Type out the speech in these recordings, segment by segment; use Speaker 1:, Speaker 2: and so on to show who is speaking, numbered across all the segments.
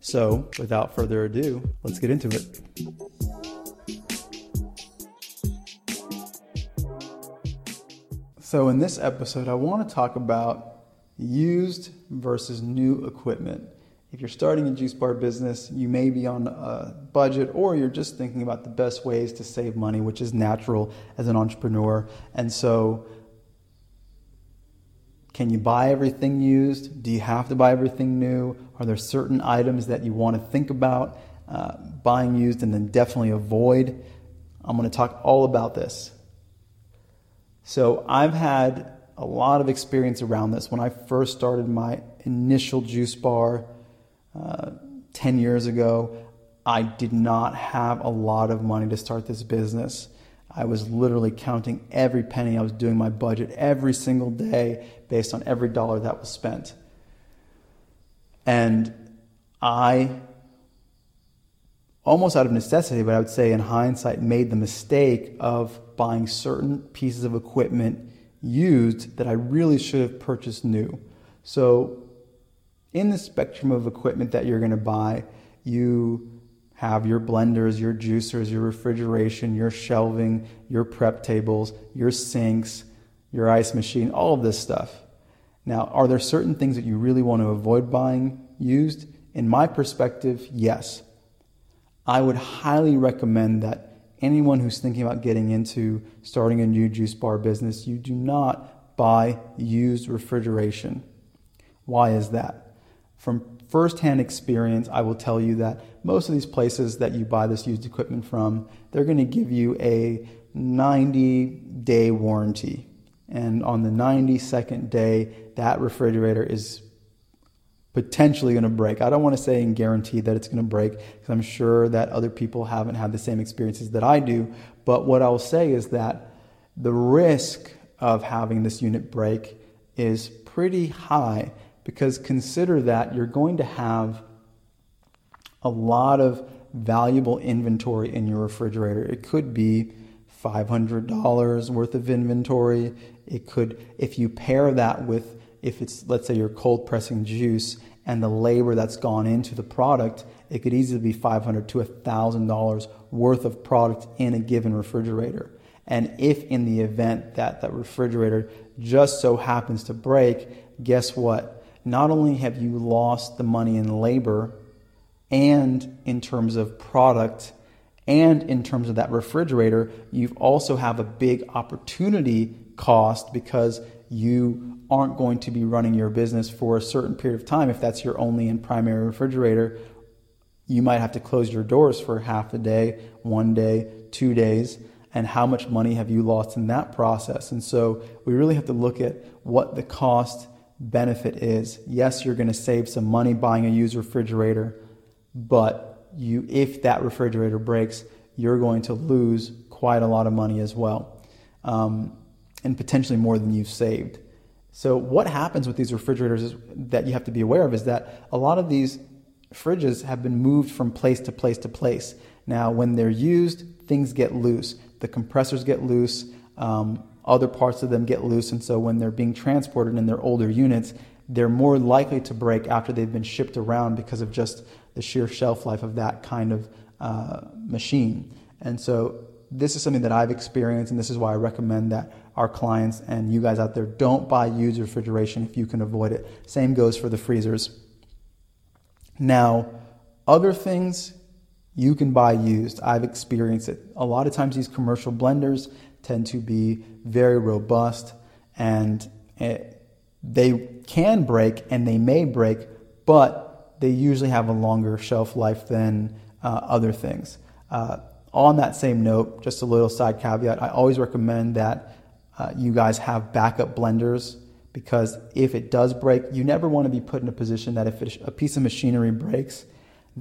Speaker 1: So, without further ado, let's get into it. So, in this episode, I want to talk about used versus new equipment. If you're starting a juice bar business, you may be on a budget or you're just thinking about the best ways to save money, which is natural as an entrepreneur. And so, can you buy everything used? Do you have to buy everything new? Are there certain items that you want to think about uh, buying used and then definitely avoid? I'm going to talk all about this. So, I've had a lot of experience around this. When I first started my initial juice bar uh, 10 years ago, I did not have a lot of money to start this business. I was literally counting every penny. I was doing my budget every single day based on every dollar that was spent. And I, almost out of necessity, but I would say in hindsight, made the mistake of buying certain pieces of equipment used that I really should have purchased new. So, in the spectrum of equipment that you're going to buy, you have your blenders, your juicers, your refrigeration, your shelving, your prep tables, your sinks, your ice machine, all of this stuff. Now, are there certain things that you really want to avoid buying used? In my perspective, yes. I would highly recommend that anyone who's thinking about getting into starting a new juice bar business, you do not buy used refrigeration. Why is that? From firsthand experience, I will tell you that most of these places that you buy this used equipment from, they're going to give you a 90 day warranty. And on the 92nd day, that refrigerator is potentially going to break. I don't want to say and guarantee that it's going to break because I'm sure that other people haven't had the same experiences that I do. But what I'll say is that the risk of having this unit break is pretty high because consider that you're going to have a lot of valuable inventory in your refrigerator. It could be $500 worth of inventory. It could, if you pair that with, if it's, let's say, you're cold pressing juice and the labor that's gone into the product, it could easily be $500 to $1,000 worth of product in a given refrigerator. And if in the event that that refrigerator just so happens to break, guess what? Not only have you lost the money in labor and in terms of product and in terms of that refrigerator, you also have a big opportunity cost because you aren't going to be running your business for a certain period of time. If that's your only and primary refrigerator, you might have to close your doors for half a day, one day, two days. And how much money have you lost in that process? And so we really have to look at what the cost benefit is yes, you're going to save some money buying a used refrigerator, but you, if that refrigerator breaks, you're going to lose quite a lot of money as well, um, and potentially more than you've saved. So, what happens with these refrigerators is, that you have to be aware of is that a lot of these fridges have been moved from place to place to place. Now, when they're used, things get loose. The compressors get loose. Um, other parts of them get loose, and so when they're being transported in their older units, they're more likely to break after they've been shipped around because of just the sheer shelf life of that kind of uh, machine. And so this is something that I've experienced, and this is why I recommend that our clients and you guys out there don't buy used refrigeration if you can avoid it. Same goes for the freezers. Now, other things you can buy used. I've experienced it. A lot of times, these commercial blenders, tend to be very robust and it, they can break and they may break, but they usually have a longer shelf life than uh, other things. Uh, on that same note, just a little side caveat I always recommend that uh, you guys have backup blenders because if it does break, you never want to be put in a position that if a piece of machinery breaks,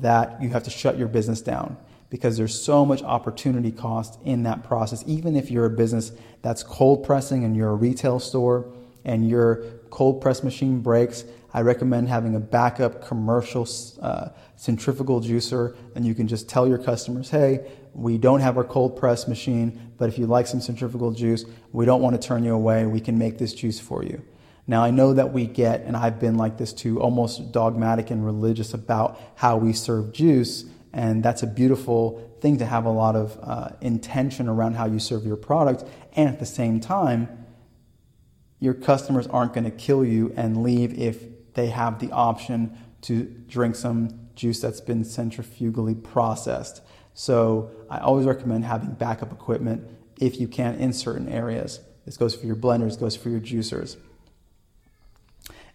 Speaker 1: that you have to shut your business down because there's so much opportunity cost in that process. Even if you're a business that's cold pressing and you're a retail store and your cold press machine breaks, I recommend having a backup commercial uh, centrifugal juicer, and you can just tell your customers, hey, we don't have our cold press machine, but if you like some centrifugal juice, we don't want to turn you away. We can make this juice for you. Now, I know that we get, and I've been like this too, almost dogmatic and religious about how we serve juice, and that's a beautiful thing to have a lot of uh, intention around how you serve your product. And at the same time, your customers aren't going to kill you and leave if they have the option to drink some juice that's been centrifugally processed. So I always recommend having backup equipment if you can in certain areas. This goes for your blenders, goes for your juicers.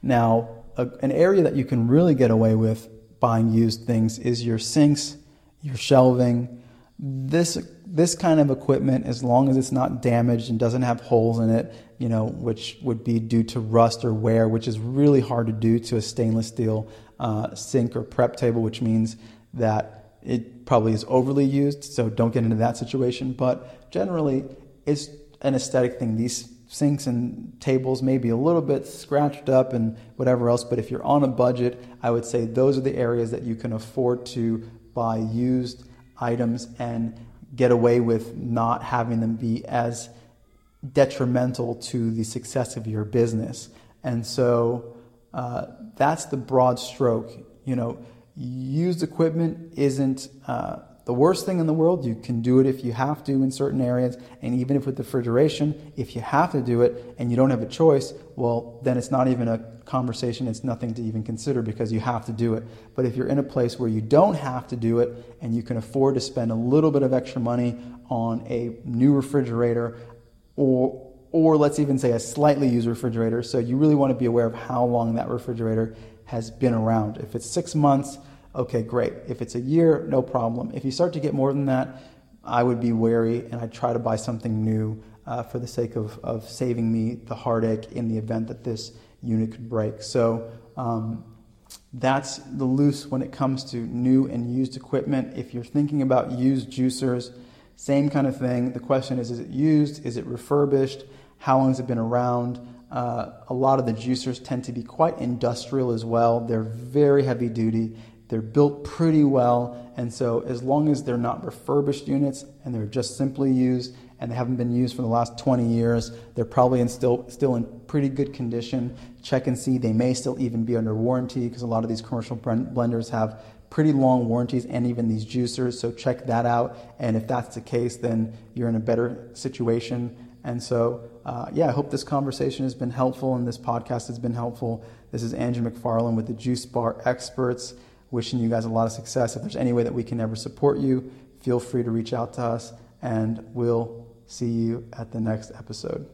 Speaker 1: Now, a, an area that you can really get away with buying used things is your sinks, your shelving. This this kind of equipment, as long as it's not damaged and doesn't have holes in it, you know, which would be due to rust or wear, which is really hard to do to a stainless steel uh, sink or prep table, which means that it probably is overly used. So don't get into that situation. But generally, it's an aesthetic thing. These sinks and tables may be a little bit scratched up and whatever else, but if you're on a budget, I would say those are the areas that you can afford to buy used items and get away with not having them be as detrimental to the success of your business. And so uh, that's the broad stroke. You know, used equipment isn't uh, the worst thing in the world. You can do it if you have to in certain areas, and even if with refrigeration, if you have to do it and you don't have a choice, well, then it's not even a conversation. It's nothing to even consider because you have to do it. But if you're in a place where you don't have to do it and you can afford to spend a little bit of extra money on a new refrigerator, or or let's even say a slightly used refrigerator, so you really want to be aware of how long that refrigerator has been around. If it's six months okay, great. If it's a year, no problem. If you start to get more than that, I would be wary and I'd try to buy something new uh, for the sake of, of saving me the heartache in the event that this unit could break. So um, that's the loose when it comes to new and used equipment. If you're thinking about used juicers, same kind of thing. The question is is it used? Is it refurbished? How long has it been around? Uh, a lot of the juicers tend to be quite industrial as well. They're very heavy duty. They're built pretty well, and so as long as they're not refurbished units and they're just simply used and they haven't been used for the last 20 years, they're probably in still still in pretty good condition. Check and see. They may still even be under warranty because a lot of these commercial blenders have pretty long warranties and even these juicers. So check that out. And if that's the case, then you're in a better situation. And so, uh, yeah, I hope this conversation has been helpful and this podcast has been helpful. This is Andrew McFarlane with the Juice Bar Experts wishing you guys a lot of success. If there's any way that we can ever support you, feel free to reach out to us, and we'll see you at the next episode.